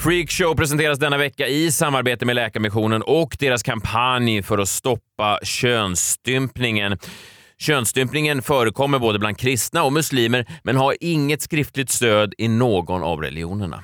Freakshow presenteras denna vecka i samarbete med Läkarmissionen och deras kampanj för att stoppa könsstympningen. Könsstympningen förekommer både bland kristna och muslimer men har inget skriftligt stöd i någon av religionerna.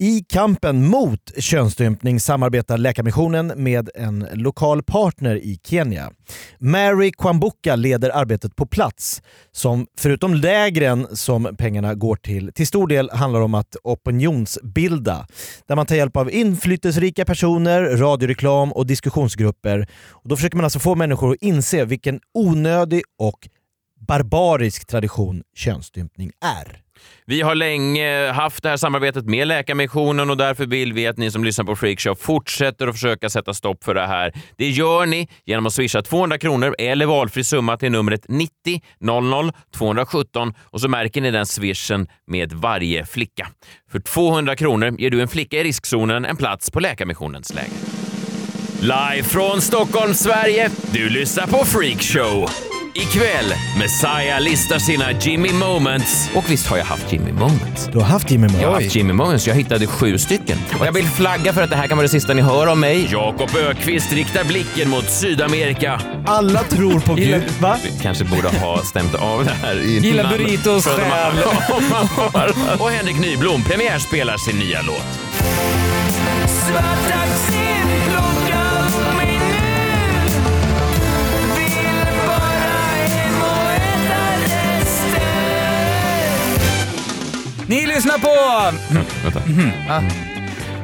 I kampen mot könsstympning samarbetar Läkarmissionen med en lokal partner i Kenya. Mary Kwambuka leder arbetet på plats som förutom lägren som pengarna går till till stor del handlar om att opinionsbilda där man tar hjälp av inflytelserika personer, radioreklam och diskussionsgrupper. Och då försöker man alltså få människor att inse vilken onödig och barbarisk tradition könsstympning är. Vi har länge haft det här samarbetet med Läkarmissionen och därför vill vi att ni som lyssnar på Freakshow fortsätter att försöka sätta stopp för det här. Det gör ni genom att swisha 200 kronor eller valfri summa till numret 90 00 217 och så märker ni den swishen med varje flicka. För 200 kronor ger du en flicka i riskzonen en plats på Läkarmissionens läger. Live från Stockholm, Sverige. Du lyssnar på Freakshow. Ikväll, Messiah listar sina Jimmy Moments. Och visst har jag haft Jimmy Moments. Du har haft Jimmy Jag har haft Jimmy Moments. Jag hittade sju stycken. Och jag vill flagga för att det här kan vara det sista ni hör om mig. Jakob Ökvist riktar blicken mot Sydamerika. Alla tror på Gud. Va? Vi kanske borde ha stämt av det här innan. Gillar burritos För att själ. Ja, man har- Och Henrik Nyblom premiärspelar sin nya låt. Ni lyssnar på... Vänta. ah.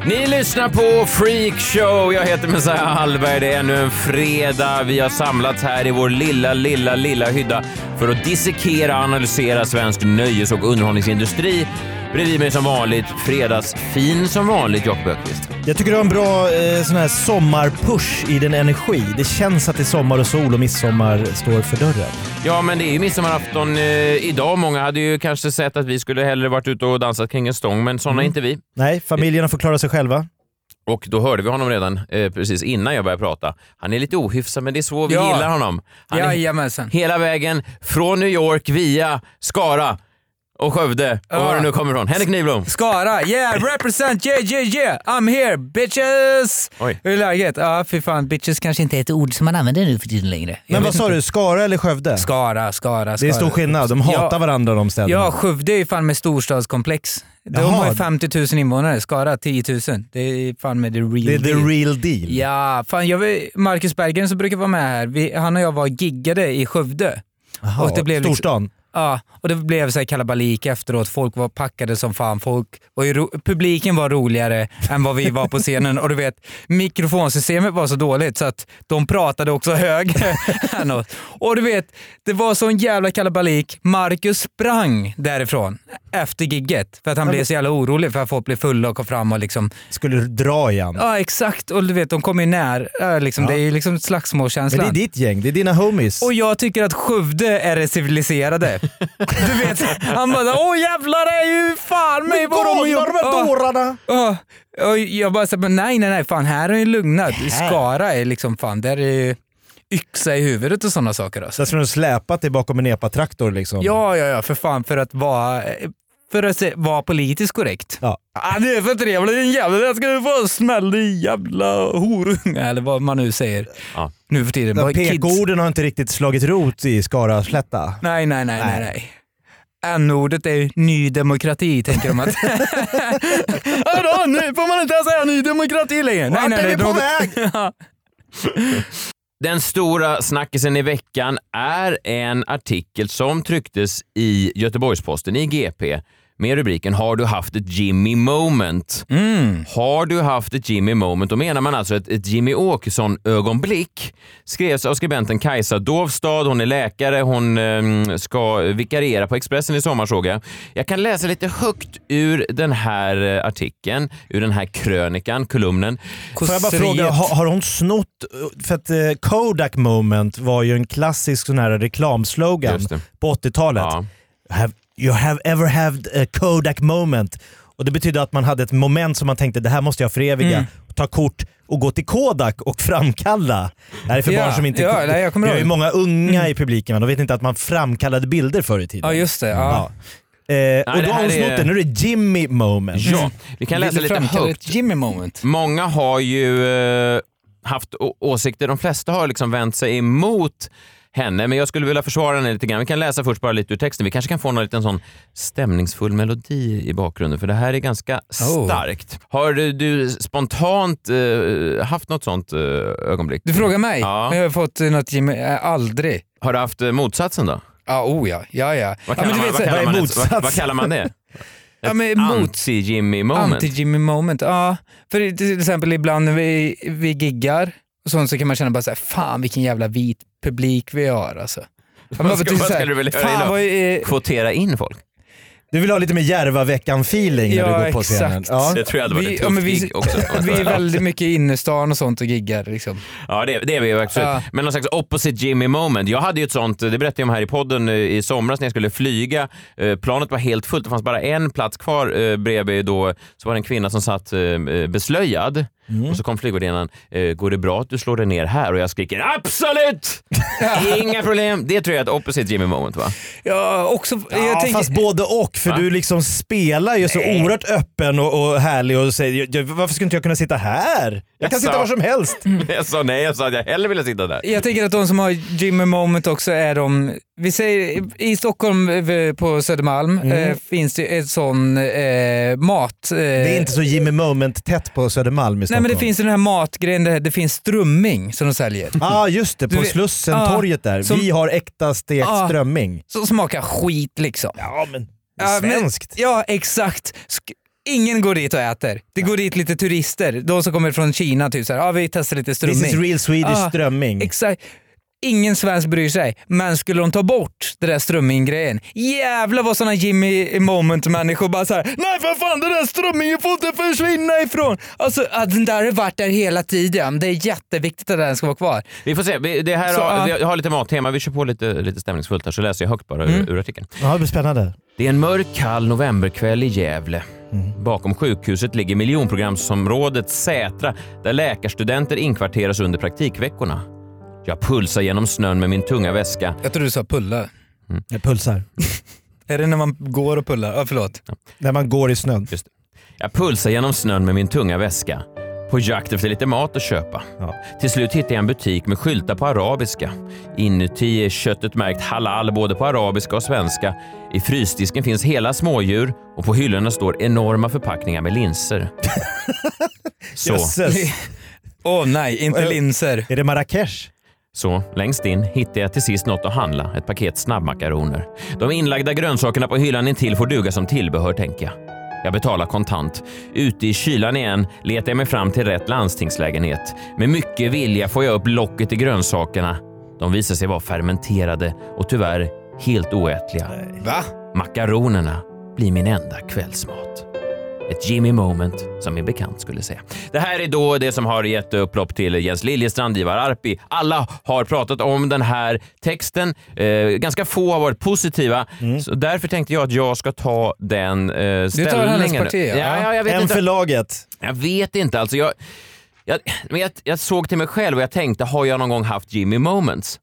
Ni lyssnar på Freak Show. Jag heter Messiah Hallberg. Det är ännu en fredag. Vi har samlats här i vår lilla, lilla, lilla hydda för att dissekera och analysera svensk nöjes och underhållningsindustri. Bredvid mig som vanligt, fredagsfin som vanligt, Jakob Öqvist. Jag tycker du har en bra eh, sån här sommarpush i din energi. Det känns att det är sommar och sol och midsommar står för dörren. Ja, men det är ju midsommarafton eh, idag. Många hade ju kanske sett att vi skulle hellre varit ute och dansat kring en stång, men sådana är inte vi. Nej, familjerna får klara sig själva. Och då hörde vi honom redan eh, precis innan jag började prata. Han är lite ohyfsad, men det är så vi Ja. gillar honom. Han är Jajamensan. hela vägen från New York via Skara och Skövde och var det nu kommer ifrån. Henrik Nyblom. Skara, yeah, represent, yeah, yeah, yeah, I'm here, bitches! Oj. Hur är läget? Ja, fy fan, bitches kanske inte är ett ord som man använder nu för tiden längre. Jag Men vad sa du, Skara eller Skövde? Skara, Skara, Det Skara. är stor skillnad. De hatar Ja. varandra de städerna. Ja, Skövde är ju fan med storstadskomplex. De Jaha. har ju 50 000 invånare, Skara 10 000. Det är fan med the real det är the deal. real deal. Ja, fan jag vet, Marcus Berggren som brukar vara med här, vi, han och jag var giggade i Skövde. Jaha, och det blev liksom- Storstan. Ja, och det blev så här kalabalik efteråt. Folk var packade som fan. Folk var ju publiken var roligare än vad vi var på scenen. Och du vet, mikrofonsystemet var så dåligt så att de pratade också högre än oss. Och du vet, det var sån jävla kalabalik. Marcus sprang därifrån efter gigget för att han blev så jävla orolig för att folk blev fulla och kom fram och liksom... Skulle dra igen. Ja, exakt. Och du vet, de kom ju när. Ja, liksom, Ja. Det är ju liksom Men slagsmålskänslan. det är ditt gäng, det är dina homies. Och jag tycker att Skövde är det civiliserade. Du vet, han bara åh jävlar det är ju fan mig vad de har gjort. Ja, dårarna! ja. Och jag bara så, men nej nej nej, fan här är det lugnat. Skara är liksom fan, där är det yxa i huvudet och sådana saker. Alltså. Så skulle du släpat dig bakom en epatraktor liksom. Ja, ja, ja, för fan för att vara för att se, vara politiskt korrekt. Ja. Ah, det är för trevligt din jävel, jag ska du få smäll din jävla horunge. Eller vad man nu säger Ja. nu för tiden. PK-orden har inte riktigt slagit rot i Skara-slätta. Nej, nej, nej, nej. Nej. nej. N-ordet är ny demokrati, tänker de att... Vadå, nu får man inte säga ny demokrati längre? Vart är vi på väg? Den stora snackisen i veckan är en artikel som trycktes i Göteborgs-Posten i GP med rubriken “Har du haft ett Jimmy moment?” Har du haft ett Jimmy moment? Då menar man alltså ett, ett Jimmy Åkesson-ögonblick. Skrevs av skribenten Kajsa Dovstad. Hon är läkare. Hon eh, ska vikariera på Expressen i sommar såg jag. Jag kan läsa lite högt ur den här eh, artikeln, ur den här krönikan, kolumnen. Får jag bara fråga, har, har hon snott... För att eh, Kodak moment var ju en klassisk sån här reklamslogan på 80-talet. Ja. Have, you have ever had a Kodak moment. Och Det betydde att man hade ett moment som man tänkte det här måste jag föreviga. Mm. Ta kort och gå till Kodak och framkalla. Det här är för Ja, barn som inte... ja, nej, jag kommer Vi har ju många unga i publiken, men de vet inte att man framkallade bilder förr i tiden. Ja just det. Ja. Ja. Eh, och det då har hon snott är- det. Nu är det Jimmy moment. Ja, vi kan läsa lite högt. Jimmy moment? Många har ju eh, haft åsikter, de flesta har liksom vänt sig emot henne, men jag skulle vilja försvara henne lite grann. Vi kan läsa först bara lite ur texten. Vi kanske kan få någon liten sån stämningsfull melodi i bakgrunden, för det här är ganska Oh. starkt. Har du, du spontant eh, haft något sånt eh, ögonblick? Du frågar mig? Ja. Jag har fått något Jimmy... Äh, aldrig. Har du haft eh, motsatsen då? Ja, oh ja. Ja, ja. Vad ja, kallar, du man, vet, vad kallar, man, vad, vad kallar man det? Ja, Anti-Jimmy moment? Anti-Jimmy moment. Ja, för till exempel ibland när vi, vi giggar och sånt så kan man känna bara såhär, fan vilken jävla vit publik vi har alltså. Vad ska- vad skulle du vilja göra idag? vad är, Kvotera in folk? Du vill ha lite mer Järvaveckan-feeling när Ja, du går på scenen? exakt. Ja. Det tror jag hade varit vi, ett tufft vi, gig också. vi är väldigt mycket i innerstan och sånt och giggar. Liksom. Ja, det, det är vi ju absolut. Ja. Men någon slags opposite Jimmy moment. Jag hade ju ett sånt, det berättade jag om här i podden eh, i somras när jag skulle flyga. Eh, Planet var helt fullt, det fanns bara en plats kvar eh, bredvid då, så var det en kvinna som satt eh, beslöjad. Och så kom flygvärdinnan, eh, går det bra att du slår dig ner här? Och jag skriker absolut! Inga problem. Det tror jag är ett opposite Jimmy moment va? Ja, också, Ja, jag tänker, fast både och. För Va? du liksom spelar ju så oerhört öppen och, och härlig och säger "Jag- varför skulle inte jag kunna sitta här? Jag kan Jaså? sitta var som helst. Jag sa nej, jag sa att jag hellre ville sitta där. jag tänker att de som har Jimmy moment också är de, vi säger i Stockholm eh, på Södermalm eh, finns det ett sån eh, mat... Eh, Det är inte så Jimmy Moment-tätt på Södermalm i Nej men det finns ju den här matgrejen, där det finns strömming som de säljer. Ja ah, just det, på Slussen, Ja, torget där. som- Vi har äkta stekt Ja. strömming. Som smakar skit liksom. Ja men, Ja, men- svenskt. Ja exakt. Sk- Ingen går dit och äter. Det går dit lite turister. De som kommer från Kina, typ såhär, ja vi testar lite strömming. This is real Swedish Ja, strömming. Exakt. Ingen svensk bryr sig, men skulle de ta bort det där strömming-grejen, jävlar vad såna Jimmy moment-människor bara såhär Nej för fan den där strömmingen får inte försvinna ifrån. Alltså att den där har varit där hela tiden. Det är jätteviktigt att den ska vara kvar. Vi får se. Vi, det här Så, har, vi har lite mattema. Vi kör på lite, lite stämningsfullt här så läser jag högt bara Mm. ur, ur artikeln. Ja, det blir spännande. Det är en mörk kall novemberkväll i Gävle. Bakom sjukhuset ligger miljonprogramsområdet Sätra där läkarstudenter inkvarteras under praktikveckorna. Jag pulsar genom snön med min tunga väska. Jag tror du sa pulla. Jag pulsar. Är det när man går och pullar? Ja, förlåt. När man går i snön. Just det. Jag pulsar genom snön med min tunga väska. På jakt efter lite mat att köpa. Ja. Till slut hittar jag en butik med skyltar på arabiska. Inuti är köttet märkt halal både på arabiska och svenska. I frysdisken finns hela smådjur och på hyllorna står enorma förpackningar med linser. Så. Åh nej, inte linser. Är det Marrakesh? Så längst in hittar jag till sist något att handla, ett paket snabbmakaroner. De inlagda grönsakerna på hyllan intill får duga som tillbehör, tänker jag. Jag betalar kontant. Ute i kylan igen letar jag mig fram till rätt landstingslägenhet. Med mycket vilja får jag upp locket i grönsakerna. De visar sig vara fermenterade och tyvärr helt oätliga. Va? Makaronerna blir min enda kvällsmat. Ett Jimmy moment, som min bekant skulle säga. Det här är då det som har gett upplopp till Jens Liljestrand, Ivar Arpi. Alla har pratat om den här texten. Eh, ganska få har varit positiva. Så därför tänkte jag att jag ska ta den eh, ställningen. hennes parti, ja. ja, ja, jag vet En inte. för laget. Jag vet inte. Alltså jag, jag, jag, jag såg till mig själv och jag tänkte, har jag någon gång haft Jimmy moments?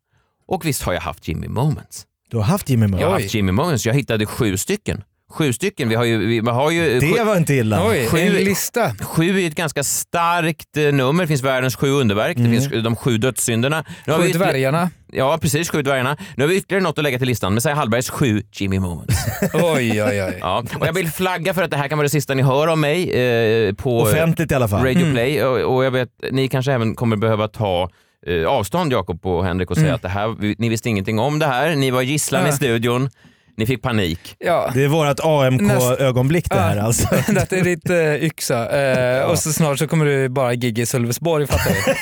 Och visst har jag haft Jimmy moments. Du har haft Jimmy Moment. Jag har haft Jimmy moments. Jag hittade sju stycken. Sju stycken. Vi har ju, vi har ju Det var inte illa. Oj, Sju- en lista. Sju är ett ganska starkt eh, nummer. Det finns världens sju underverk. Det finns de sju dödssynderna. Nu Sju dvärgarna. Ja, precis. Sju dvärgarna. Nu har vi ytterligare något att lägga till listan. Messiah Hallbergs sju Jimmy Moments. Oj, oj, oj. Ja. Och jag vill flagga för att det här kan vara det sista ni hör om mig eh, på Offentligt i alla fall. Radio Play. Och, och jag vet, ni kanske även kommer behöva ta eh, avstånd, Jakob och Henrik, och säga att det här, ni visste ingenting om det här. Ni var gisslan Ja. i studion. Ni fick panik. Ja. Det är vårt AMK-ögonblick det här Ja. alltså. Detta är ditt eh, yxa. Eh, och så snart så kommer du bara gigga i Sölvesborg fattar du.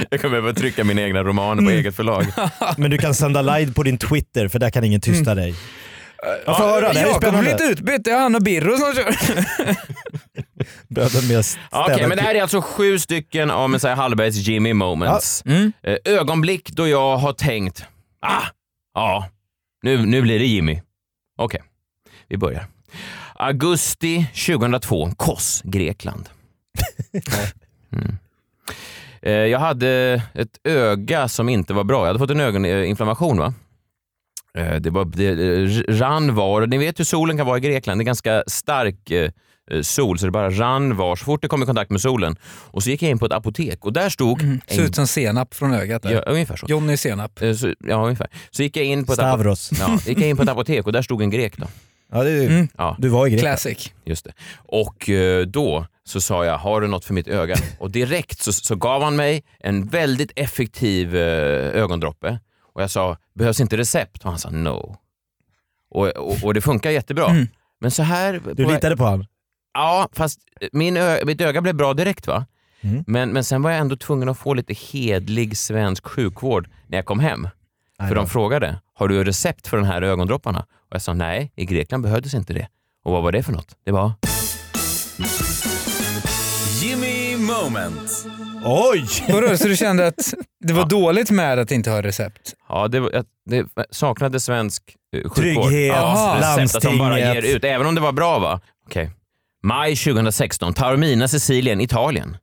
Jag kommer behöva trycka mina egna romaner på eget förlag. Men du kan sända live på din Twitter för där kan ingen tysta dig. Jag får höra, det här är Jakob blivit spännande. utbytt, det är han och Birro som kör. Bröden med Okej, men det här är alltså sju stycken av Messiah Hallbergs Jimmy moments. Mm. Eh, Ögonblick då jag har tänkt, ah, ja, nu, nu blir det Jimmy. Okej, vi börjar. Augusti 2002, Kos, Grekland. Mm. Eh, Jag hade ett öga som inte var bra. Jag hade fått en ögoninflammation. Va? Eh, Det, var, det eh, rann var, ni vet hur solen kan vara i Grekland. Det är ganska stark sol, så det bara rann var så fort det kom i kontakt med solen. Och så gick jag in på ett apotek och där stod... Ser en, ut som senap från ögat. Där. ja, ungefär så. Johnny senap. Eh, Så, ja, ungefär. Så gick jag in på ett apotek. Stavros. Ja, gick jag in på ett apotek och där stod en grek. Då. Ja, det är, Mm. Ja, Du var i Grekland. Classic. just det. Och eh, då så sa jag, har du något för mitt öga? Och direkt så, så gav han mig en väldigt effektiv eh, ögondroppe. Och jag sa, behövs inte recept? Och han sa no. Och, och, och det funkar jättebra. Mm. Men så här... Du på- litade på han? Ja, fast min ö, mitt öga blev bra direkt va? Mm. Men, men sen var jag ändå tvungen att få lite hedlig svensk sjukvård när jag kom hem. För de frågade, har du recept för de här ögondropparna? Och jag sa nej, i Grekland behövdes inte det. Och vad var det för något? Det var... Jimmy Moment. Oj! Vadå, så du kände att det var dåligt med att inte ha recept? Ja, det, var- det saknade svensk eh, sjukvård. Trygghet, Ja, recept att de bara landstinget. ger ut, även om det var bra va? Okej. Maj 2016, Taormina, Sicilien, Italien.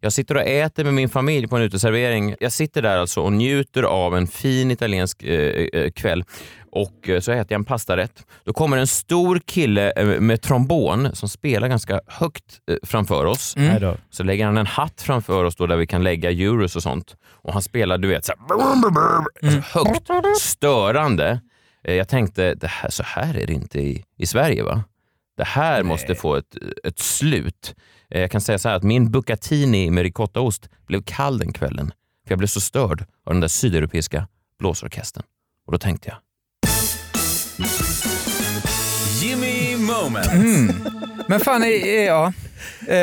Jag sitter och äter med min familj på en uteservering. Jag sitter där alltså och njuter av en fin italiensk eh, eh, kväll. Och eh, så äter jag en pastarätt. Då kommer en stor kille eh, med trombon som spelar ganska högt eh, framför oss. Då. Så lägger han en hatt framför oss då där vi kan lägga euros och sånt. Och han spelar du vet så här, alltså, högt störande. Eh, Jag tänkte, det här, så här är det inte i, i Sverige va? Det här måste få ett, ett slut. Eh, Jag kan säga så här att min bucatini med ricottaost blev kall den kvällen. För jag blev så störd av den där sydeuropeiska blåsorkestern. Och då tänkte jag, Moment. Men fan, eh, ja. Eh,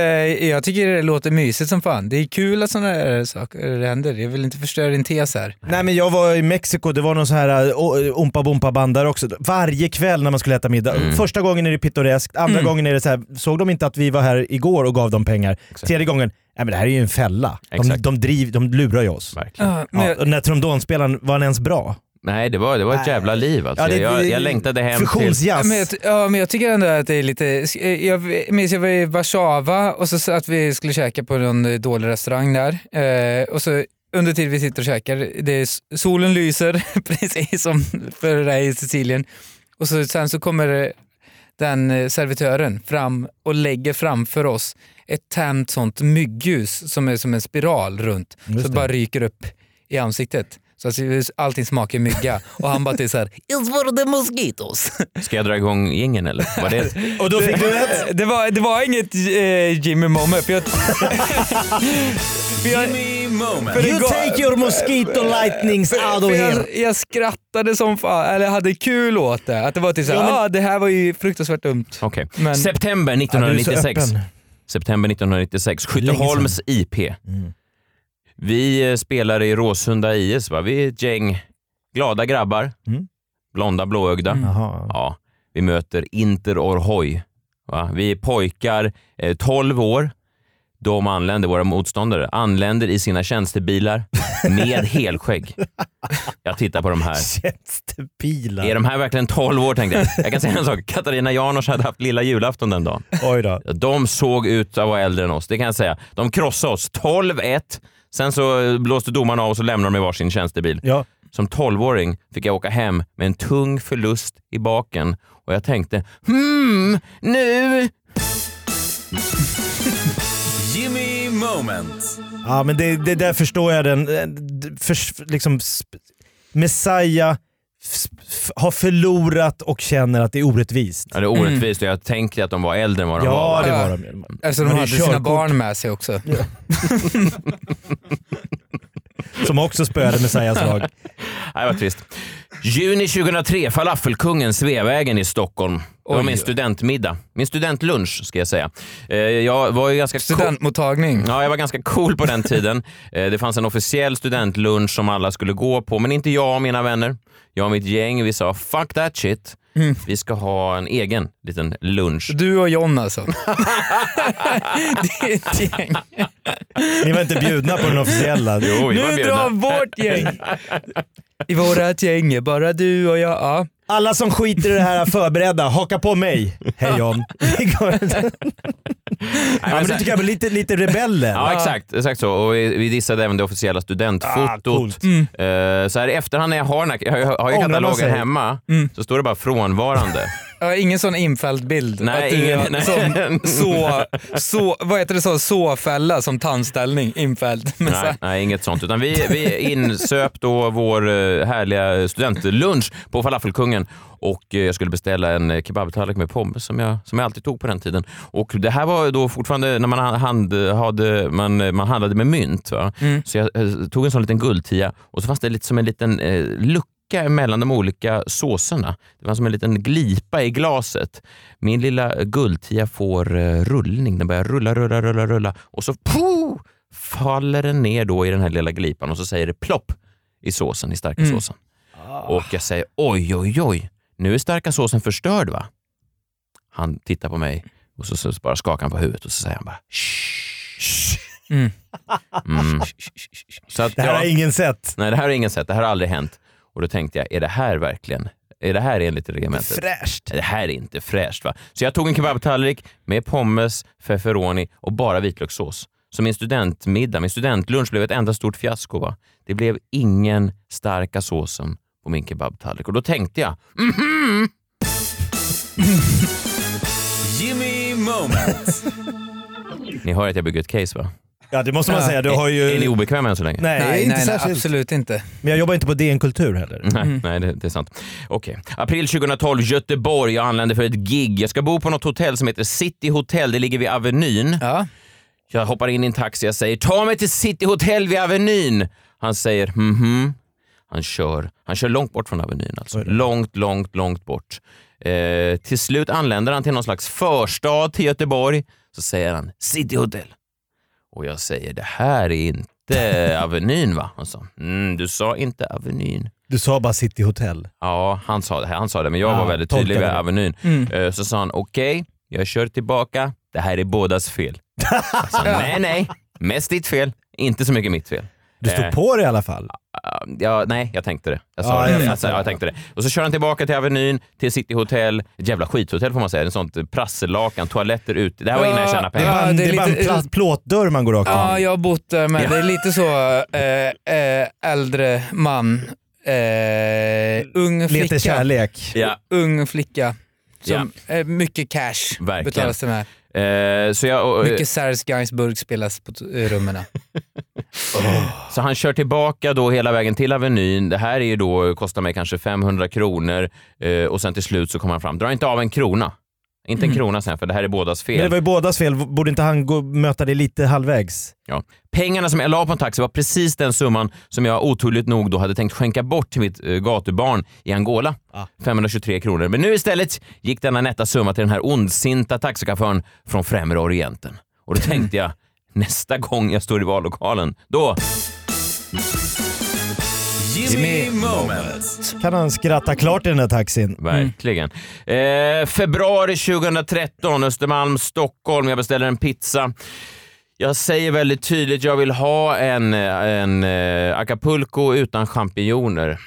jag tycker det låter mysigt som fan. Det är kul att sådana här saker händer. Jag vill inte förstöra din tes här. Nej men jag var i Mexiko, det var någon så här uh, ompa bompa band där också. Varje kväll när man skulle äta middag. Mm. Första gången är det pittoreskt, andra gången är det så här, såg de inte att vi var här igår och gav dem pengar? Tredje gången, nej men det här är ju en fälla. De, Exakt. de, driv, de lurar ju oss. verkligen. Ja, men, Ja, och den där trombonspelaren, var han ens bra? Nej, det var, det var ett jävla liv alltså. Ja, det- jag, jag längtade hem till... Fusionsjazz. men, jag, ja, men jag tycker ändå att det är lite... Jag minns jag var i Warszawa och så att vi skulle käka på någon dålig restaurang där. Eh, och så under tiden vi sitter och käkar, det är, solen lyser precis som för dig i Sicilien. Och så, sen så kommer den eh, servitören fram och lägger framför oss ett tänt sånt myggljus som är som en spiral runt. Just så det. bara ryker upp i ansiktet. Så allting smakar mygga. Och han bara till så här, It's for the mosquitoes. Ska jag dra igång jingeln eller? Var det... Och då fick du ett... Det var, det var inget eh, Jimmy moment. För jag, för jag, Jimmy Moment. för You gav- take your mosquito lightnings out of here. jag, jag skrattade som fan, eller hade kul åt det. Att det var till såhär, Ja, men- ah, det här var ju fruktansvärt dumt. Okej. Men- September Ja, du är så 1996. öppen. September 1996. Skytteholms IP. Mm. Vi eh, spelar i Råsunda IS. Va? Vi är ett gäng glada grabbar. Mm. Blonda, blåögda. Jaha. Ja, vi möter Inter Orhoi. Va? Vi är pojkar, eh, 12 år. De anländer, våra motståndare, anländer i sina tjänstebilar med helskägg. Jag tittar på de här. Tjänstebilar. Är de här verkligen 12 år tänkte jag. Jag kan säga en sak. Katarina Janouch hade haft lilla julafton den dagen. Oj då. De såg ut att vara äldre än oss, det kan jag säga. De krossade oss 12-1. Sen så blåste domarna av och så lämnade de i varsin tjänstebil. Ja. Som 12-åring fick jag åka hem med en tung förlust i baken och jag tänkte hmm, nu... Jimmy Moment. Ja men det, det där förstår jag den. eh, För, liksom, Messiah har förlorat och känner att det är orättvist. Ja, det är orättvist och jag tänker att de var äldre än vad de var. Ja, det Ja. var de. Eftersom de hade sina barn med sig också. Som också spöade Messiahs lag. Nej, vad trist. Juni 2003, Falafelkungen, Sveavägen i Stockholm. Det var Oj. min studentmiddag. Min studentlunch ska jag säga. Eh, Jag var ju ganska cool. Studentmottagning. Ja, jag var ganska cool på den tiden. Eh, Det fanns en officiell studentlunch som alla skulle gå på, men inte jag och mina vänner. Jag och mitt gäng, vi sa fuck that shit. Mm. Vi ska ha en egen liten lunch. Du och John alltså. det är ett gäng. Ni var inte bjudna på den officiella. Jo, vi var Nu bjudna. drar vårt gäng. I vårat gäng är bara du och jag. Ja. Alla som skiter i det här förberedda, haka på mig. Hej John. Ja, men det tycker jag var lite, lite rebeller. Ja, exakt, exakt så. Och vi, vi dissade även det officiella Ah, studentfotot. coolt. Eh, så här i efterhand när jag har, den här, har, har ju katalogen hemma, så står det bara frånvarande. Ja, ingen sån infälld bild. Nej, att du ingen- nej. Sån, så, så, vad heter det så? Såfälla som tandställning. Infälld. Så nej, nej, inget sånt. Utan vi, vi insöp då vår eh, härliga studentlunch på Falafelkungen och eh, jag skulle beställa en eh, kebabtallrik med pommes som jag, som jag alltid tog på den tiden. Och Det här var då fortfarande när man, hand, hade, man, man handlade med mynt. Va? Så jag tog en sån liten guldtia och så fanns det lite som en liten eh, lucka mellan de olika såserna. Det var som en liten glipa i glaset. Min lilla guldtia får eh, rullning. Den börjar rulla, rulla, rulla, rulla och så pooh, faller den ner då i den här lilla glipan och så säger det plopp i såsen, i starka såsen. Och jag säger oj, oj, oj, nu är starka såsen förstörd va? Han tittar på mig och så, så bara skakar han på huvudet och så säger han bara shh. Mm. Mm. Så att, Det här ja, har ingen sett. Nej, det här har ingen sett. Det här har aldrig hänt. Och då tänkte jag, är det här verkligen, är det här enligt reglementet? Fräscht. Det här är inte fräscht va? Så jag tog en kebabtallrik med pommes, feferoni och bara vitlökssås. Så min studentmiddag, min studentlunch blev ett enda stort fiasko. Va? Det blev ingen starka såsen på min kebabtallrik. Och då tänkte jag, Jimmy Moment. ni hör att jag bygger ett case va? Ja det måste man Ja. säga. Du har ju... Är ni obekväma än så länge? Nej, Nej, inte nej, nej, särskilt. absolut inte. Men jag jobbar inte på DN Kultur heller. Nej, nej det, det är sant. Okej. April 2012, Göteborg. Jag anländer för ett gig. Jag ska bo på något hotell som heter City Hotel. Det ligger vid Avenyn. Ja. Jag hoppar in i en taxi. Jag säger ta mig till City Hotel vid Avenyn. Han säger mhm. Han kör. Han kör långt bort från Avenyn. Alltså. Långt, långt, långt bort. Eh, till slut anländer han till någon slags förstad till Göteborg. Så säger han City Hotel. Och jag säger det här är inte Avenyn va? Han sa mm, du sa inte Avenyn. Du sa bara City Hotel. Ja, han sa det, han sa det men jag Ja, var väldigt tydlig det. Avenyn. Mm. Eh, Så sa han okej, jag kör tillbaka. Det här är bådas fel. Sa, nej, nej, mest ditt fel, inte så mycket mitt fel. Du stod Eh, på det i alla fall. Ja, nej, jag tänkte det. Jag, sa Ja, det. jag Jag, jag tänkte det. Och så kör han tillbaka till Avenyn, till City Hotel. Ett jävla skithotell får man säga. En sånt prasselakan, toaletter ute. Det här var innan jag tjänade Det är pengar. bara, Ja, det det är är bara en lite- plåtdörr man går rakt Ja, jag har bott där med. Ja. Det är lite så eh, eh, äldre man, eh, ung flicka. kärlek. Ja. Ung flicka. Som, eh, mycket cash Verkligen. betalas det med. Eh, så, jag, och, Mycket Sergelsburg spelas på eh, rummen. så han kör tillbaka då hela vägen till Avenyn. Det här är ju då, kostar mig kanske 500 kronor eh, och sen till slut så kommer han fram. Drar inte av en krona. Inte en krona sen för det här är bådas fel. Men det var ju bådas fel. Borde inte han gå, möta dig lite halvvägs? Ja. Pengarna som jag la på en taxi var precis den summan som jag oturligt nog då hade tänkt skänka bort till mitt eh, gatubarn i Angola. 523 kronor. Men nu istället gick denna nätta summa till den här ondsinta taxichauffören från Främre Orienten. Och då tänkte jag, nästa gång jag står i vallokalen, då... Jimmy Moment. Kan han skratta klart i den där taxin? Verkligen. Eh, februari 2013, Östermalm, Stockholm. Jag beställer en pizza. Jag säger väldigt tydligt jag vill ha en, en eh, acapulco utan champinjoner.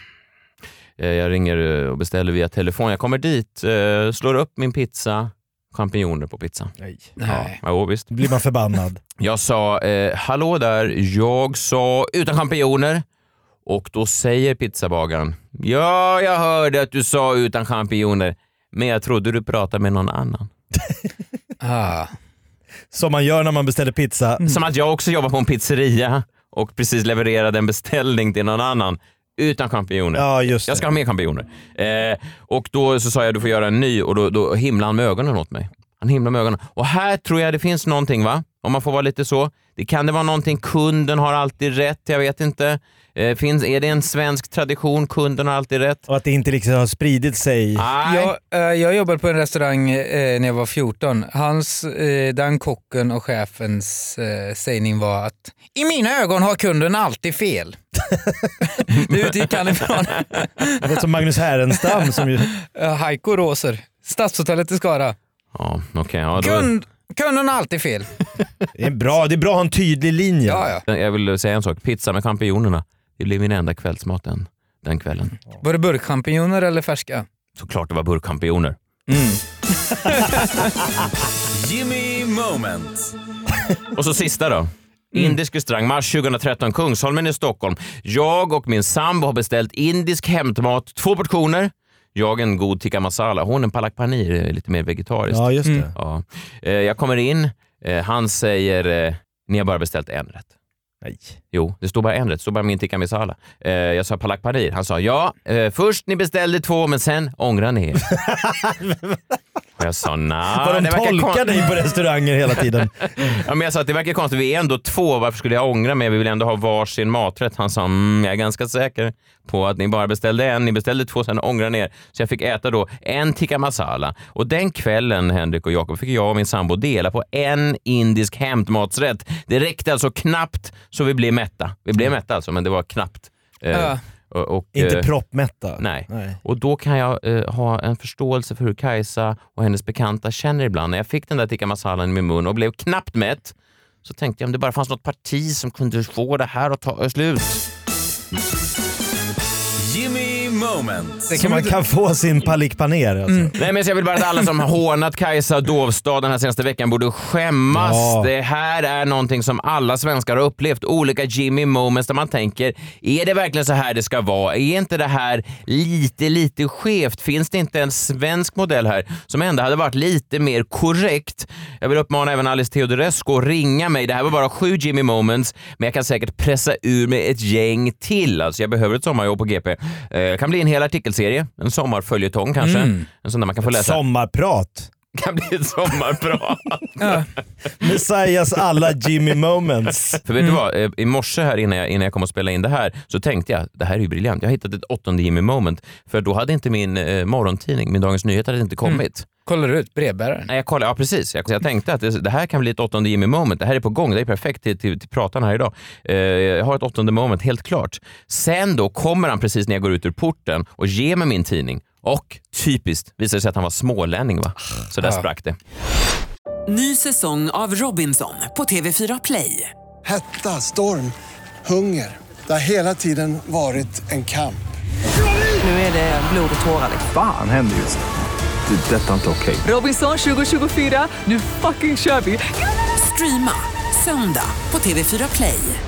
Eh, jag ringer och beställer via telefon. Jag kommer dit, eh, slår upp min pizza, champinjoner på pizzan. Nej. Nej. Ja, visst. Då blir man förbannad. Jag sa, eh, hallå där, jag sa utan champinjoner. Och då säger pizzabagaren, ja, jag hörde att du sa utan champinjoner, men jag trodde du pratade med någon annan. Ah. Som man gör när man beställer pizza. Som att jag också jobbar på en pizzeria och precis levererade en beställning till någon annan utan champinjoner. Ja, just det. Jag ska ha mer champinjoner. Eh, och då så sa jag du får göra en ny och då, då himlade han med ögonen åt mig. Han himlade med ögonen. Och här tror jag det finns någonting va? Om man får vara lite så. Det kan det vara någonting, kunden har alltid rätt, jag vet inte. Eh, finns, är det en svensk tradition? Kunden har alltid rätt? Och att det inte liksom har spridit sig. Nej. Jag, eh, jag jobbade på en restaurang eh, när jag var 14. Hans, eh, den kocken och chefens eh, sägning var att i mina ögon har kunden alltid fel. det utgick han ifrån. Det är som Magnus Härenstam som ju... Heiko Roser, Stadshotellet i Skara. Ja, okej. ja, då- Kund, kunden har alltid fel. Det är bra, det är bra att ha en tydlig linje. Ja, ja. Jag vill säga en sak. Pizza med champinjonerna. Det blev min enda kvällsmat den, den kvällen. Var det burkchampinjoner eller färska? Såklart det var burkchampinjoner. Jimmy Moment. Och så sista då. Indisk restaurang, mars 2013, Kungsholmen i Stockholm. Jag och min sambo har beställt indisk hämtmat, två portioner. Jag en god tikka masala, hon en palak paneer, eh, lite mer vegetariskt. Ja, just det. Ja. Eh, Jag kommer in, eh, han säger ni har bara beställt en rätt. Nej. Jo, det står bara en rätt. Det står bara min tikka masala. Eh, jag sa palak paneer. Han sa ja, eh, först ni beställde två men sen ångrar ni er. Och jag sa nej. Får de det verkar tolka kon- dig på restauranger hela tiden? Ja, men jag sa att det verkar konstigt, vi är ändå två, varför skulle jag ångra mig? Vi vill ändå ha varsin maträtt. Han sa, mm, jag är ganska säker på att ni bara beställde en, ni beställde två, sen ångrar ni er. Så jag fick äta då en tikka masala. Och den kvällen, Henrik och Jakob, fick jag och min sambo dela på en indisk hämtmatsrätt. Det räckte alltså knappt så vi blev mätta. Vi blev mätta alltså, men det var knappt. Eh, Ja. och, och, Inte eh, proppmätta. Nej. Nej. Och då kan jag eh, ha en förståelse för hur Kajsa och hennes bekanta känner ibland. När jag fick den där tikka masalan i min mun och blev knappt mätt så tänkte jag om det bara fanns något parti som kunde få det här att ta slut. Jimmy Moment. Så man kan få sin palik paner alltså. Nej, men så jag vill bara att alla som har hånat Kajsa och Dovstad den här senaste veckan borde skämmas. Ja. Det här är någonting som alla svenskar har upplevt. Olika Jimmy moments där man tänker, är det verkligen så här det ska vara? Är inte det här lite, lite skevt? Finns det inte en svensk modell här som ändå hade varit lite mer korrekt? Jag vill uppmana även Alice Teodorescu att ringa mig. Det här var bara sju Jimmy moments, men jag kan säkert pressa ur mig ett gäng till. Alltså, jag behöver ett sommarjobb på GP. Eh, kan bli en hel artikelserie, en sommarföljetong kanske. En sån där man kan få läsa. Sommarprat. kan bli ett sommarprat. Ja. Messiahs alla Jimmy moments. För vet du vad, Eh, i morse här innan jag, innan jag kom och spelade in det här så tänkte jag, det här är ju briljant. Jag har hittat ett åttonde Jimmy moment. För då hade inte min eh, morgontidning, min Dagens Nyheter, hade inte kommit. Kollar du ut brevbäraren? Nej, jag kollade, ja precis. Jag, jag tänkte att det, det här kan bli ett åttonde Jimmy moment. Det här är på gång. Det är perfekt till, till, till pratarna här idag. Eh, jag har ett åttonde moment, helt klart. Sen då kommer han precis när jag går ut ur porten och ger mig min tidning. Och typiskt visar det sig att han var smålänning. Va? Så där Ja. sprack det. Ny säsong av Robinson på TV4 Play. Hetta, storm, hunger. Det har hela tiden varit en kamp. Nu är det blod och tårar. Fan händer just nu. Det. är Detta inte okej. Robinson 2024, nu fucking kör vi! Streama söndag på TV4 Play.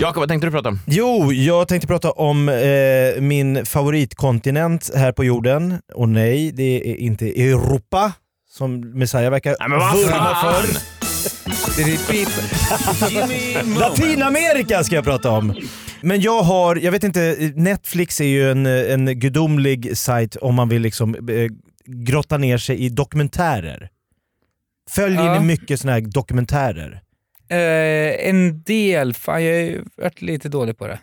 Jakob, vad tänkte du prata om? Jo, jag tänkte prata om eh, min favoritkontinent här på jorden. Och nej, det är inte Europa som Messiah verkar vurma för. Latinamerika ska jag prata om. Men jag har, jag vet inte, Netflix är ju en, en gudomlig sajt om man vill liksom eh, grotta ner sig i dokumentärer. Följer Ja. ni mycket såna här dokumentärer? Eh, en del, fan jag har ju varit lite dålig på det.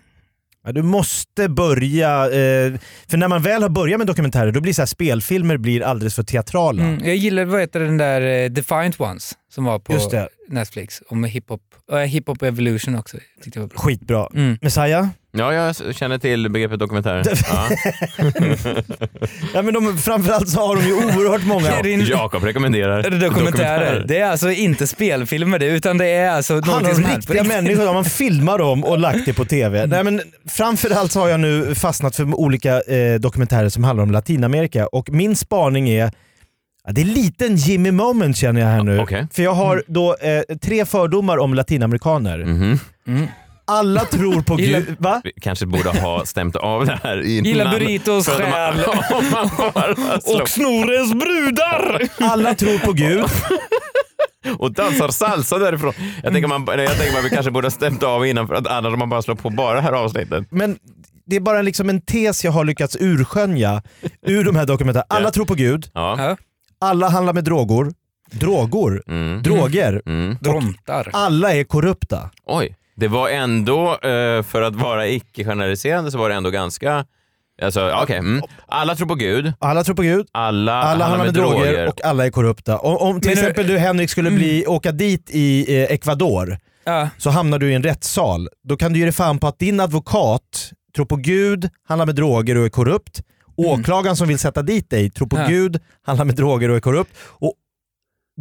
Ja, du måste börja, eh, för när man väl har börjat med dokumentärer då blir så här, spelfilmer blir alldeles för teatrala. Mm, jag gillar, vad heter den där eh, Defiant Ones som var på. Netflix om hiphop. Uh, hiphop Evolution också. Skitbra. Mm. Messiah? Ja, jag känner till begreppet dokumentär. Ja. Ja, men de, framförallt så har de ju oerhört många... Jakob rekommenderar är det dokumentärer. Det är alltså inte spelfilmer det, utan det är alltså någonting om som riktiga människor, man filmar dem och lagt det på TV. Nej, men framförallt så har jag nu fastnat för olika eh, dokumentärer som handlar om Latinamerika och min spaning är Ja, det är lite en Jimmy moment känner jag här nu. Okej. För jag har då eh, tre fördomar om latinamerikaner. Mhm. Alla tror på Gillar- Gud. Va? Vi kanske borde ha stämt av det här innan. Gillar burritos själ. man- man slår- Snorres brudar! Alla tror på Gud. och dansar salsa därifrån. Jag tänker, man, jag tänker att vi kanske borde ha stämt av innan för att annars man bara slår på bara det här avsnittet. Men det är bara liksom en tes jag har lyckats urskönja ur de här dokumentären. Alla Ja. tror på Gud, Ja. Alla handlar med droger, droger, Mm. droger. Mm. Drontar. Alla är korrupta. Oj, det var ändå, eh, för att vara icke-generaliserande så var det ändå ganska... Alltså, okej. mm. Alla tror på Gud, Alla tror på Gud, alla, alla handlar med droger, och alla är korrupta. Om, om till Men nu- exempel du Henrik skulle bli, åka dit i eh, Ecuador Ja. så hamnar du i en rättssal. Då kan du ge dig fan på att din advokat tror på Gud, handlar med droger och är korrupt. Åklagaren som vill sätta dit dig tror på Mm. Ja. Gud, handlar med droger och är korrupt. Och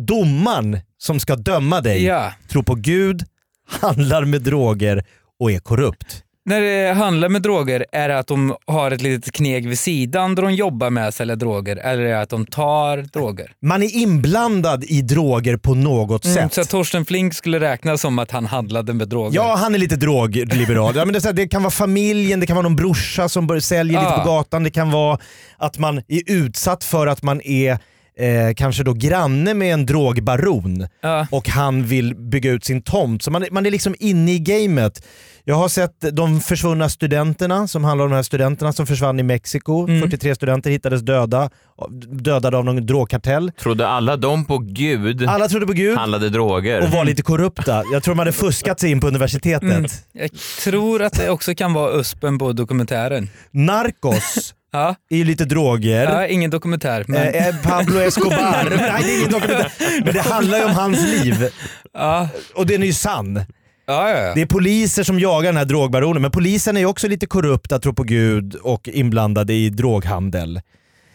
domaren som ska döma dig ja. tror på Gud, handlar med droger och är korrupt. När det handlar med droger, är det att de har ett litet kneg vid sidan då de jobbar med att sälja droger eller är det att de tar droger? Man är inblandad i droger på något Mm, sätt. så att Torsten Flink skulle räknas som att han handlade med droger? Ja, han är lite drogliberal. Ja, men det, här, det kan vara familjen, det kan vara någon brorsa som säljer lite Ah. på gatan, det kan vara att man är utsatt för att man är eh, kanske då granne med en drogbaron Ja. och han vill bygga ut sin tomt. Så man, är- man är liksom inne i gamet. Jag har sett de försvunna studenterna som handlar om de här studenterna som försvann i Mexiko. Mm. 43 studenter hittades döda, dödade av någon drogkartell. Trodde alla de på Gud Alla trodde på Gud handlade droger? och var lite korrupta. Jag tror de hade fuskat sig in på universitetet. Mm. Jag tror att det också kan vara USPen på dokumentären. Narcos Ja, är ju lite droger. ja ingen dokumentär. Men, Eh, eh, Pablo Escobar. Nej, det är ingen dokumentär. Men det handlar ju om hans liv. ja, Och den är ju sann. ja, ja, ja. Det är poliser som jagar den här drogbaronen, men polisen är ju också lite korrupta, tror på Gud, och inblandade i droghandel.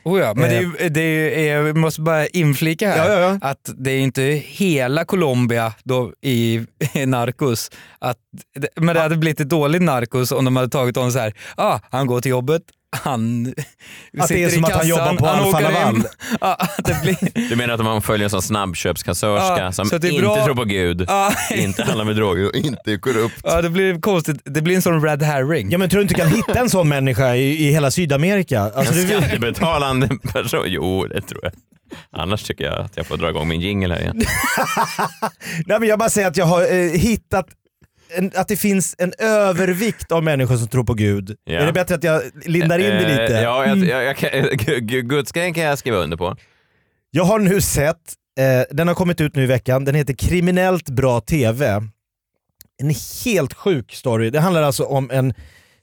Oh ja, men det är, det är, jag måste bara inflika här att det är inte hela Colombia då i, i Narcos. Att, men det hade blivit ett dåligt Narcos om de hade tagit honom så här. Ah, han går till jobbet, han Att det är som i att han kassan, jobbar på Alfa. Laval. Ja, det blir, Du menar att man följer en sån snabbköpskassörska Ja, som inte bra- tror på Gud, Ja. inte handlar med droger och inte är korrupt? ja, det blir konstigt. Det blir en sån red herring. Ja men tror du inte du kan hitta en sån människa i, i hela Sydamerika? Alltså, En du, skattebetalande person? Jo, det tror jag. Annars tycker jag att jag får dra igång min jingle här igen. nej, men jag bara säger att jag har eh, hittat en, att det finns en övervikt av människor som tror på Gud. Ja. Är det bättre att jag lindar in det lite? Eh, Ja, jag, jag, jag, kan- Gu- Gudsgrejen kan jag skriva under på. Jag har nu sett, eh, den har kommit ut nu i veckan, den heter Kriminellt bra TV. En helt sjuk story. Det handlar alltså om en,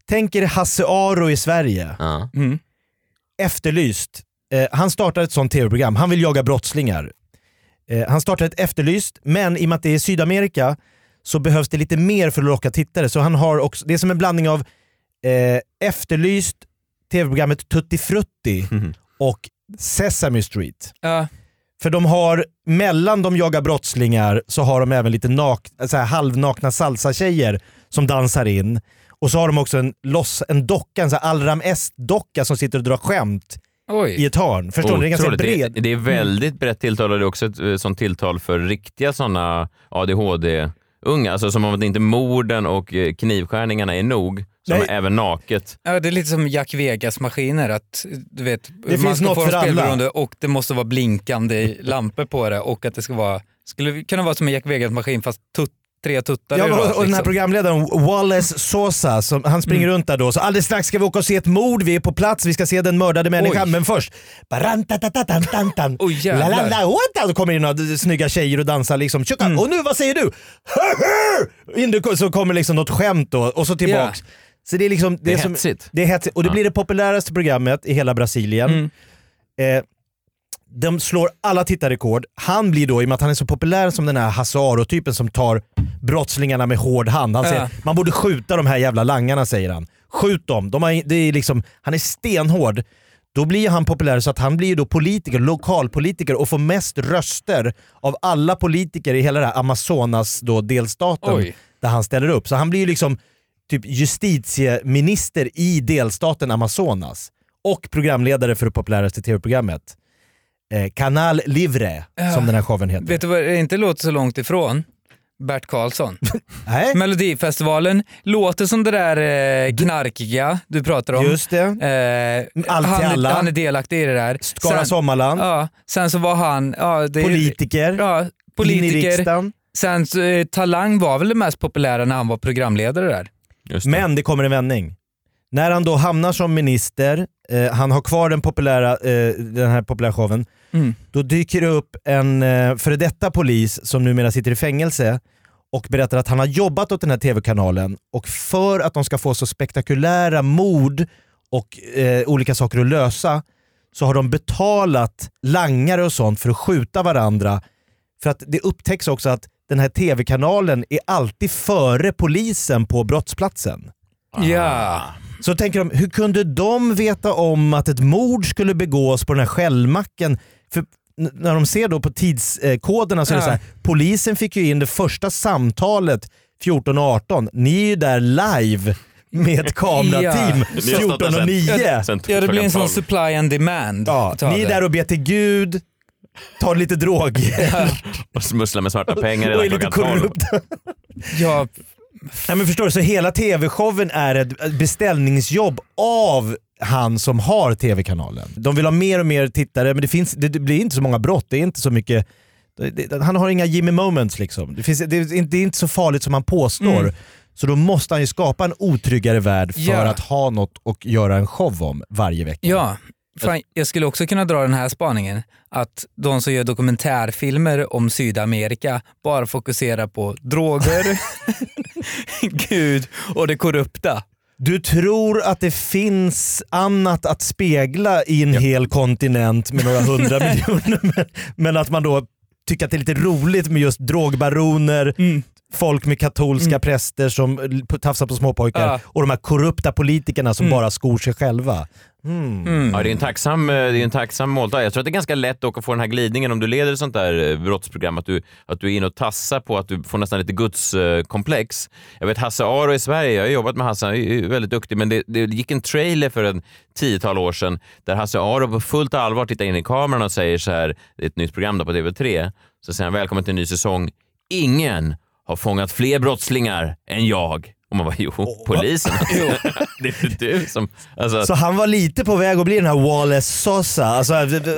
tänk er Hasse Aro i Sverige. Ja. Mm. Efterlyst. Eh, han startar ett sånt tv-program, han vill jaga brottslingar. Eh, han startar ett Efterlyst, men i och med att det är Sydamerika så behövs det lite mer för att locka tittare. Så han har också, det är som en blandning av eh, Efterlyst, tv-programmet Tutti Frutti och Sesame Street. Ja. För de har, mellan de jagar brottslingar så har de även lite nak, så här halvnakna salsa-tjejer som dansar in. Och så har de också en, loss, en docka, en Allram S-docka som sitter och drar skämt i Oj. ett hörn. Förstår du? Det är ganska bred. Det, det är väldigt brett tilltal och det är också ett eh, sånt tilltal för riktiga sådana ADHD-unga. Alltså som om att inte morden och eh, knivskärningarna är nog, som Nej. även naket. Ja, det är lite som Jack Vegas-maskiner. Att, du vet, Det man finns ska något få för alla. spelberoende och det måste vara blinkande lampor på det och att det ska vara, skulle kunna vara som en Jack Vegas-maskin fast tut, tre tuttar Ja, och, och den här liksom. programledaren Wallace Sosa, som, han springer Mm. runt där då. Så alldeles strax ska vi åka och se ett mord, vi är på plats, vi ska se den mördade människan. Oj. Men först... lalala, what? Så kommer in några snygga tjejer och dansar liksom. Mm. Och nu, vad säger du? In så kommer liksom något skämt då och så tillbaks. Så det är liksom... Det är som- hetsigt. Det är hetsigt. Och det blir det populäraste programmet i hela Brasilien. Mm. Eh, de slår alla tittarrekord. Han blir då, i och med att han är så populär som den här Hasse Aro-typen som tar brottslingarna med hård hand. Han säger Ja. man borde skjuta de här jävla langarna säger han. Skjut dem. De har, det är liksom, han är stenhård. Då blir han populär så att han blir då politiker, lokalpolitiker och får mest röster av alla politiker i hela det här Amazonas då delstaten Oj. där han ställer upp. Så han blir ju liksom typ justitieminister i delstaten Amazonas och programledare för det populäraste tv-programmet. Eh, Canal Livre, Ja. som den här showen heter. Vet du vad det inte låter så långt ifrån? Bert Karlsson. Nej. Melodifestivalen låter som det där eh, knarkiga du pratar om. Just det. Eh, Allt till han, är- alla. han är delaktig i det där. Skara Sommarland. Ja, sen så var han... Ja, det är- Politiker. Ja, In i politiker. riksdagen. Sen så, eh, Talang var väl det mest populära när han var programledare där. Men det kommer en vändning. När han då hamnar som minister, eh, han har kvar den, populära, eh, den här populära showen, Mm. då dyker det upp en eh, före detta polis som numera sitter i fängelse och berättar att han har jobbat åt den här tv-kanalen och för att de ska få så spektakulära mord och eh, olika saker att lösa så har de betalat langare och sånt för att skjuta varandra. För att det upptäcks också att den här tv-kanalen är alltid före polisen på brottsplatsen. Ja. Så tänker de, hur kunde de veta om att ett mord skulle begås på den här skällmacken? För när de ser då på tidskoderna så är det Ja. så här, polisen fick ju in det första samtalet 14 och 18. Ni är ju där live med ett kamerateam Ja. 14 och 9. Ja, det blir en sån supply and demand. Ja, ni är där och ber till Gud, tar lite droger Och smussla med svarta pengar och är redan lite klockan 12. korrupta. Ja, Ja, men förstår du, så hela tv-showen är ett beställningsjobb av han som har tv-kanalen. De vill ha mer och mer tittare men det, finns, det, det blir inte så många brott, det är inte så mycket det, han har inga Jimmy moments liksom. Det, finns, det, är inte, det är inte så farligt som han påstår. Mm. Så då måste han ju skapa en otryggare värld för Ja. att ha något att göra en show om varje vecka. Ja, fan, jag skulle också kunna dra den här spaningen. Att de som gör dokumentärfilmer om Sydamerika bara fokuserar på droger, Gud och det korrupta. Du tror att det finns annat att spegla i en hel kontinent med några hundra miljoner, men, men att man då tycker att det är lite roligt med just drogbaroner, Mm. folk med katolska präster som tafsar på småpojkar Ja. och de här korrupta politikerna som Mm. bara skor sig själva. Mm. Ja, det är en tacksam, eh, det är en tacksam måltavla. Jag tror att det är ganska lätt att få den här glidningen om du leder ett sånt där eh, brottsprogram, att du, att du är inne och tassar på att du får nästan lite gudskomplex. Jag vet Hasse Aro i Sverige, jag har jobbat med Hasse, han är väldigt duktig, men det, det gick en trailer för en tiotal år sedan där Hasse Aro på fullt allvar tittar in i kameran och säger så här, det är ett nytt program då på TV3, så säger han välkommen till en ny säsong. Ingen har fångat fler brottslingar än jag. Och man bara, jo, polisen. det är du som... Alltså, Så han var lite på väg att bli den här Wallace Sosa. Alltså,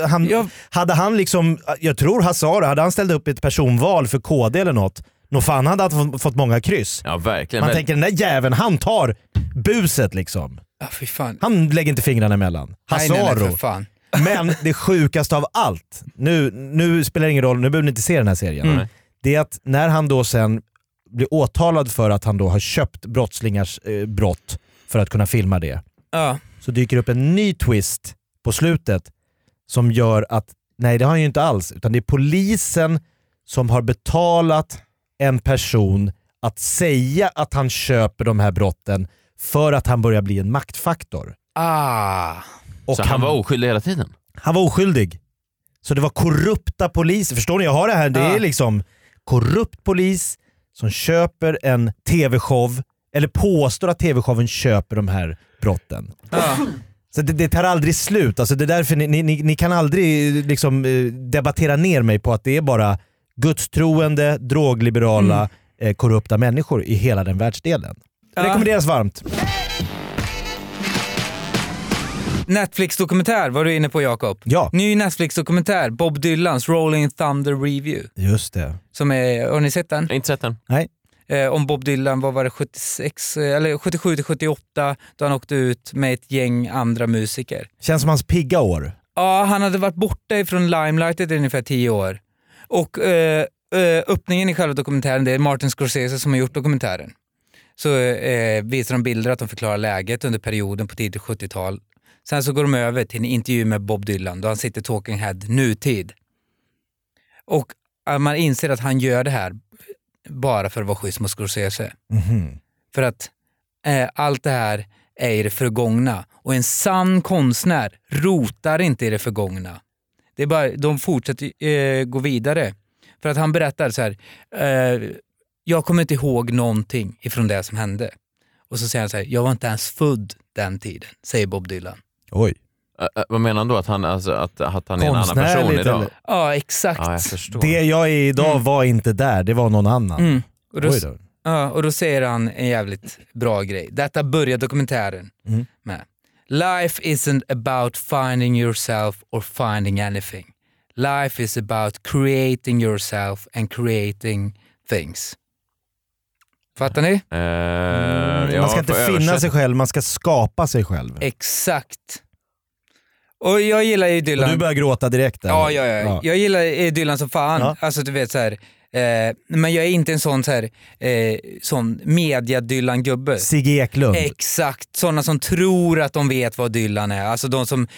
han, Hade han liksom, jag tror Hasse Aro, hade han ställt upp ett personval för KD eller något, nog fan hade han fått- många kryss. Ja, verkligen. Man Men- tänker den där jäveln, han tar buset liksom. Ja, fy fan. Han lägger inte fingrarna emellan. Nej, nej, nej, Hasse för Aro. fan. Men det sjukaste av allt, nu, nu spelar det ingen roll, nu behöver ni inte se den här serien. Mm. Det är att när han då sen blir åtalad för att han då har köpt brottslingars eh, brott för att kunna filma det, Ja. så dyker upp en ny twist på slutet som gör att, nej det har han ju inte alls, utan det är polisen som har betalat en person att säga att han köper de här brotten för att han börjar bli en maktfaktor. Ah. Och så han var oskyldig hela tiden? Han var oskyldig. Så det var korrupta poliser. Förstår ni? Jag har det här. Det Ja. är liksom korrupt polis som köper en tv-show, eller påstår att tv-showen köper de här brotten. Så det, det tar aldrig slut. Alltså det är därför ni, ni, ni, kan aldrig liksom, eh, debattera ner mig på att det är bara gudstroende, drogliberala, eh, korrupta människor i hela den världsdelen. Ja. Rekommenderas varmt. Netflix-dokumentär var du inne på Jakob. Ja. Ny Netflix-dokumentär, Bob Dylans Rolling Thunder Review. Just det. Som är, har ni sett den? Jag har inte sett den. Nej. Eh, om Bob Dylan, vad var det, 76, eh, eller 77 till 78 då han åkte ut med ett gäng andra musiker. Känns som hans pigga år. Ja, han hade varit borta ifrån limelightet i ungefär 10 år. Och eh, eh, öppningen i själva dokumentären, det är Martin Scorsese som har gjort dokumentären. Så eh, visar de bilder att de förklarar läget under perioden på tidigt 70-tal. Sen så går de över till en intervju med Bob Dylan då han sitter talking head nutid. Och man inser att han gör det här bara för att vara schysst mot Scorsese. Mhm. För att eh, allt det här är i det förgångna och en sann konstnär rotar inte i det förgångna. Det är bara, de fortsätter eh, gå vidare. För att han berättar så här, eh, jag kommer inte ihåg någonting ifrån det som hände. Och så säger han så här, jag var inte ens född den tiden, säger Bob Dylan. Oj. Ä- vad menar han då? Att han, alltså, att, att han är en annan person idag? eller? Ja, exakt. Ja, jag förstår. Det jag är idag var inte där, det var någon annan. Mm. Och, då, Oj då. ja, och då säger han en jävligt bra grej. Detta börjar dokumentären Mm. med. Life isn't about finding yourself or finding anything. Life is about creating yourself and creating things. Fattar ni? Eh, ja, man ska inte finna sig själv, man ska skapa sig själv. Exakt. Och jag gillar ju Och Dylan. du börjar gråta direkt där. Ja, ja, ja. Jag gillar Dylan som fan. Ja. Alltså du vet så här. Eh, men jag är inte en sån, så här, eh, sån media-Dylan-gubbe. Sigge Eklund. Exakt, sådana som tror att de vet vad Dylan är. Alltså de som,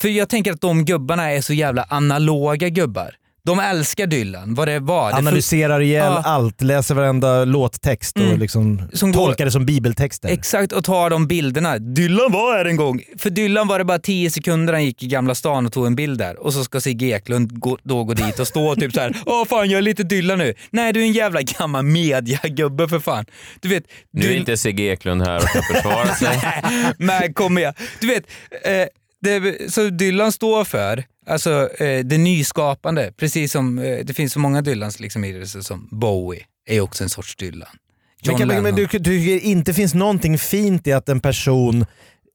för jag tänker att de gubbarna är så jävla analoga gubbar. De älskar Dylan, vad det var. Det Analyserar ihjäl Ja. allt, läser varenda låttext och Mm. liksom Som går- tolkar det som bibeltexter. Exakt, och tar de bilderna. Dylan var här en gång. För Dylan var det bara 10 sekunder han gick i Gamla stan och tog en bild där. Och så ska Sigge Eklund gå, då gå dit och stå typ så här. Åh fan jag är lite Dylan nu. Nej du är en jävla gammal mediagubbe för fan. Du vet, Nu är Dylan- inte Sigge Eklund här och kan försvara sig. Men kom igen. Du vet, eh, det, så Dylan står för alltså, eh, det nyskapande. Precis som eh, det finns så många Dylans liksom, i det, som Bowie är också en sorts Dylan. Men, John kan, men du du tycker inte finns någonting fint i att en person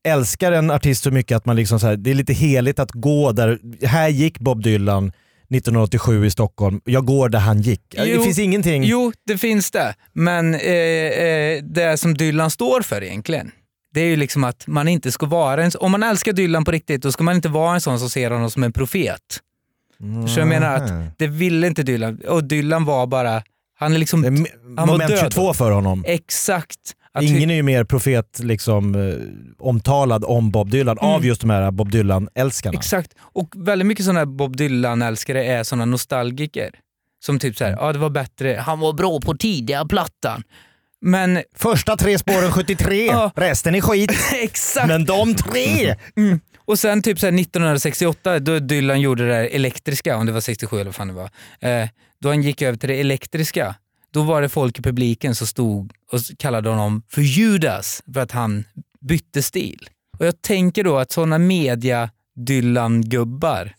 älskar en artist så mycket att man liksom så här, det är lite heligt att gå där. Här gick Bob Dylan 1987 i Stockholm. Jag går där han gick. det Jo, finns ingenting. Jo, det finns det. Men eh, eh, det som Dylan står för egentligen, det är ju liksom att man inte ska vara en... Om man älskar Dylan på riktigt, då ska man inte vara en sån som ser honom som en profet. Så jag menar att det ville inte Dylan. Och Dylan var bara... Han är liksom... Det är han var moment död. 22 för honom. Exakt. Att Ingen är ju mer profet liksom, eh, omtalad om Bob Dylan Mm. av just de här Bob Dylan-älskarna. Exakt. Och väldigt mycket sådana här Bob Dylan-älskare är sådana nostalgiker. Som typ såhär, ja det var bättre, han var bra på tidiga plattan. Men Första tre spåren 73, Ja. resten är skit. exakt! Men de tre! Mm. Och sen typ så här 1968, då Dylan gjorde det där elektriska, om det var 67 eller vad fan det var. Eh, då han gick över till det elektriska, då var det folk i publiken som stod och kallade honom för Judas för att han bytte stil. Och jag tänker då att sådana media Dylan-gubbar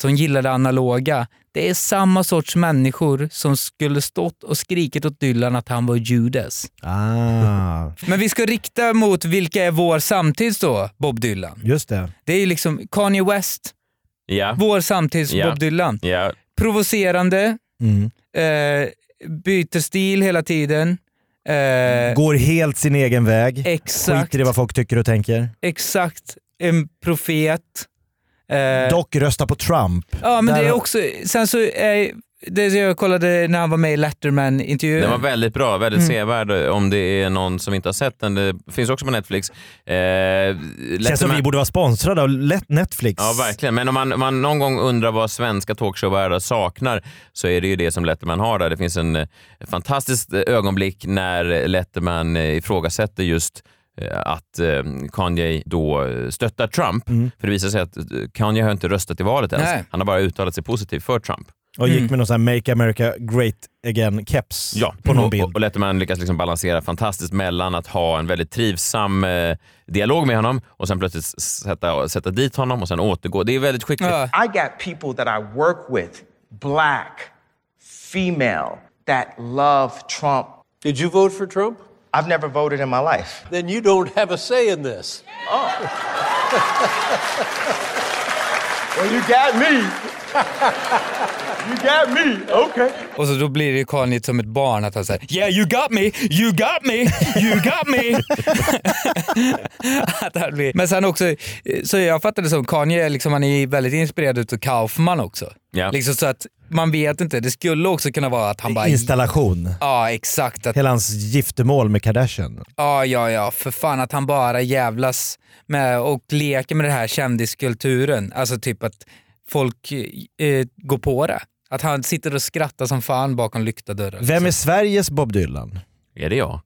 som gillar det analoga, det är samma sorts människor som skulle stått och skrikit åt Dylan att han var Judas. Ah, Men vi ska rikta mot vilka är vår samtids då, Bob Dylan. just det. Det är ju liksom Kanye West, Ja. vår samtids Ja. Bob Dylan. ja. Provocerande, Mm. eh, byter stil hela tiden. Eh, Går helt sin egen väg. exakt, Skiter i vad folk tycker och tänker. exakt. En profet. Eh, Dock rösta på Trump. ja, men där- det är också... Sen så är det jag kollade när han var med i Letterman-intervjun. Den var väldigt bra, väldigt Mm. sevärd om det är någon som inte har sett den. Det finns också på Netflix. Eh, Känns som vi borde vara sponsrade av Netflix. Ja, verkligen. Men om man, om man någon gång undrar vad svenska talkshowvärdar saknar så är det ju det som Letterman har där. Det finns en eh, fantastiskt eh, ögonblick när Letterman eh, ifrågasätter just att eh, Kanye då eh, stöttar Trump. Mm. För det visar sig att eh, Kanye har inte röstat i valet ens. Nej. Han har bara uttalat sig positivt för Trump. Och gick Mm. med någon sån här Make America Great Again-keps Ja, på någon och, bild. och, och Letterman lyckas liksom balansera fantastiskt mellan att ha en väldigt trivsam eh, dialog med honom och sen plötsligt sätta, sätta dit honom och sen återgå. Det är väldigt skickligt. Ja. I got people that I work with, black, female, that love Trump. Did you vote for Trump? I've never voted in my life. Then you don't have a say in this. Well, you got me. you got me. Okay. Och så då blir det Kanye som ett barn att han säger “Yeah you got me, you got me, you got me”. att han blir. Men sen också, så jag fattar det som, Kanye är liksom, han är väldigt inspirerad utav Kaufman också. Ja. Liksom så att man vet inte, det skulle också kunna vara att han bara... Installation. Ja exakt. Att, Hela hans giftermål med Kardashian. ja ja ja, för fan att han bara jävlas med och leker med den här kändiskulturen. Alltså typ att folk eh, går på det. Att han sitter och skrattar som fan bakom lyckta dörrar. Vem är Sveriges Bob Dylan? Är det jag?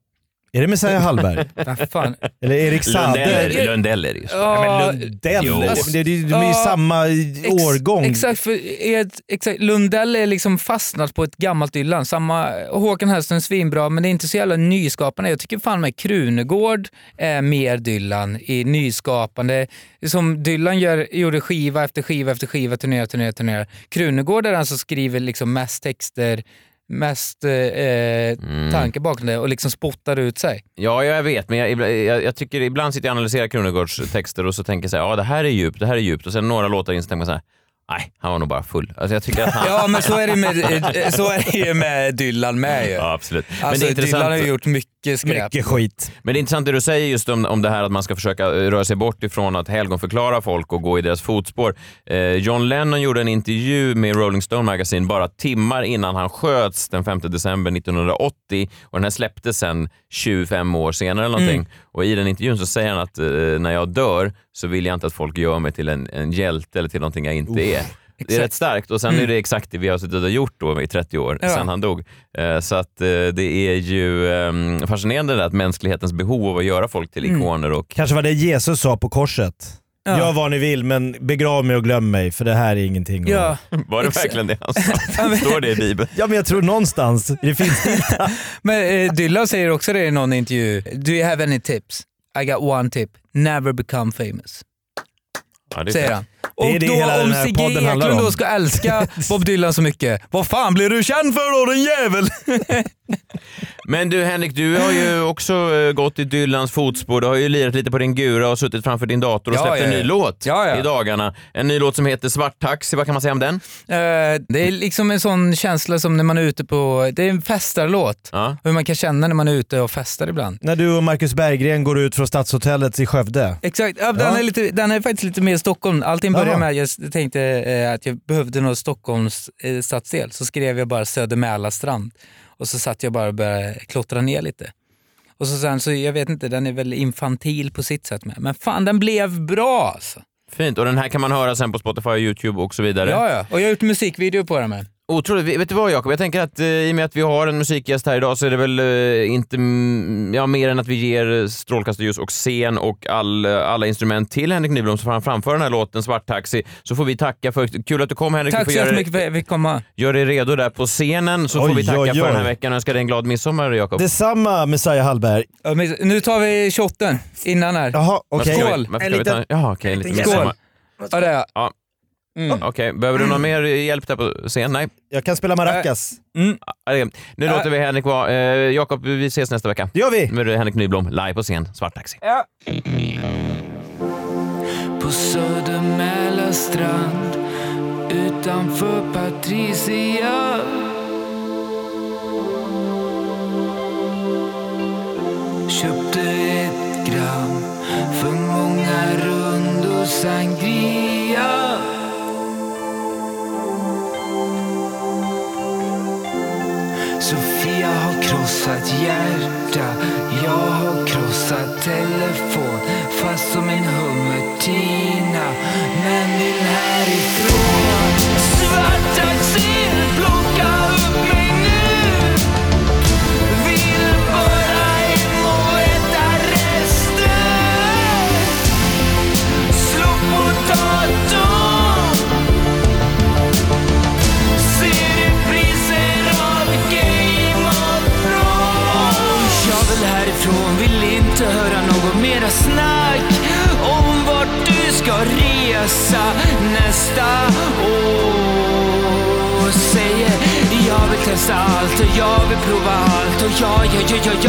Är det Messiah Hallberg? Vad fan. Eller Erik Lundell är Saade? det- Lundell är det ju. Ja, Lundell? Jo. Det- det- De är ju Ja, samma årgång. Exakt, för Ed, exakt, Lundell är liksom fastnat på ett gammalt Dylan. Samma, Håkan Hellström är svinbra, men det är inte så jävla nyskapande. Jag tycker fan med Krunegård är mer Dylan i nyskapande. Som Dylan gör, gjorde skiva efter skiva efter skiva, turné, turné, turné. Krunegård är den som skriver liksom mest texter, mest eh, Mm. tankar bakom det och liksom spottar ut sig. Ja, jag vet, men jag, jag, jag tycker ibland sitter jag och analyserar Krunegårds texter och så tänker jag så här, ja det här är djupt, det här är djupt och sen några låtar in så tänker man så här, nej, han var nog bara full. Alltså jag tycker att han... Ja, men så är det med, eh, så är det ju med Dylan med ju. Ja, absolut. Men Alltså, det är intressant. Dylan har ju gjort mycket skräp. Mycket skit. Men det är intressant det du säger just om, om det här att man ska försöka eh, röra sig bort ifrån att helgonförklara folk och gå i deras fotspår. Eh, John Lennon gjorde en intervju med Rolling Stone Magazine bara timmar innan han sköts den 5 december 1980 och den här släpptes sen 25 år senare eller någonting. Mm. Och i den intervjun så säger han att eh, när jag dör så vill jag inte att folk gör mig till en, en hjälte eller till någonting jag inte är. Det är exakt. rätt starkt och sen Mm. är det exakt det vi har suttit och gjort då i 30 år Ja. sen han dog. Eh, Så att eh, det är ju eh, fascinerande det att mänsklighetens behov av att göra folk till Mm. ikoner och Kanske var det Jesus sa på korset. Ja. Gör vad ni vill men begrav mig och glöm mig för det här är ingenting. Ja, var det Exakt. verkligen det han sa? Står det i Bibeln? ja men jag tror någonstans, det finns inte. Men eh, Dylan säger också det i någon intervju. Do you have any tips? I got one tip. Never become famous. Ja, Säger han. Och då om Sigge Eklund då ska älska Bob Dylan så mycket, vad fan blir du känd för då din jävel? Men du Henrik, du har ju också eh, gått i Dylans fotspår. Du har ju lirat lite på din gura och suttit framför din dator och Ja, släppt ja, en ja. ny låt Ja, ja. i dagarna. En ny låt som heter Svart Taxi. Vad kan man säga om den? Eh, det är liksom en sån känsla som när man är ute på, det är en festarlåt. Ja. Hur man kan känna när man är ute och festar ibland. När du och Marcus Berggren går ut från Stadshotellet i Skövde. Exakt, ja, den, är lite, den är faktiskt lite mer Stockholm. Allting började Jaha. med att jag tänkte eh, att jag behövde någon Stockholms eh, stadsdel. Så skrev jag bara Söder Mälarstrand och så satt jag bara och började klottra ner lite. Och så sen så, jag vet inte, den är väl infantil på sitt sätt med. Men fan den blev bra alltså. Fint. Och den här kan man höra sen på Spotify, YouTube och så vidare. Ja, ja. Och jag har gjort musikvideo på den med. Otroligt. Vet du vad Jakob? Jag tänker att eh, i och med att vi har en musikgäst här idag så är det väl eh, inte ja, mer än att vi ger eh, strålkastarljus och scen och all, eh, alla instrument till Henrik Nyblom så får han framföra den här låten Svart Taxi. Så får vi tacka för... Kul att du kom Henrik. Tack får så jättemycket för att jag fick komma. Gör dig redo där på scenen så får Oj, vi tacka oj, för den här oj. veckan och önska dig en glad midsommar Jakob. Detsamma Messiah Hallberg. Ja, men Nu tar vi shotten innan här. Jaha, okej. Ska Skål. vi- varför En ska vi ta- liten- Jaha, okej, en liten liten midsommar. Ja, det är jag. Ja. Mm. Okej, behöver du någon mer hjälp där på scen? Nej. Jag kan spela maracas. Mm. Ja, det är- Nu låter vi Henrik vara. Eh, Jakob, vi ses nästa vecka. Det gör vi! Nu är det Henrik Nyblom live på scen, Svart Taxi. Ja. På Söder Mälarstrand utanför Patricia Köpte ett gram för många rundor sangria Sofia har krossat hjärta Jag har krossat telefon Fast som en hummertina. Men vill härifrån jag vill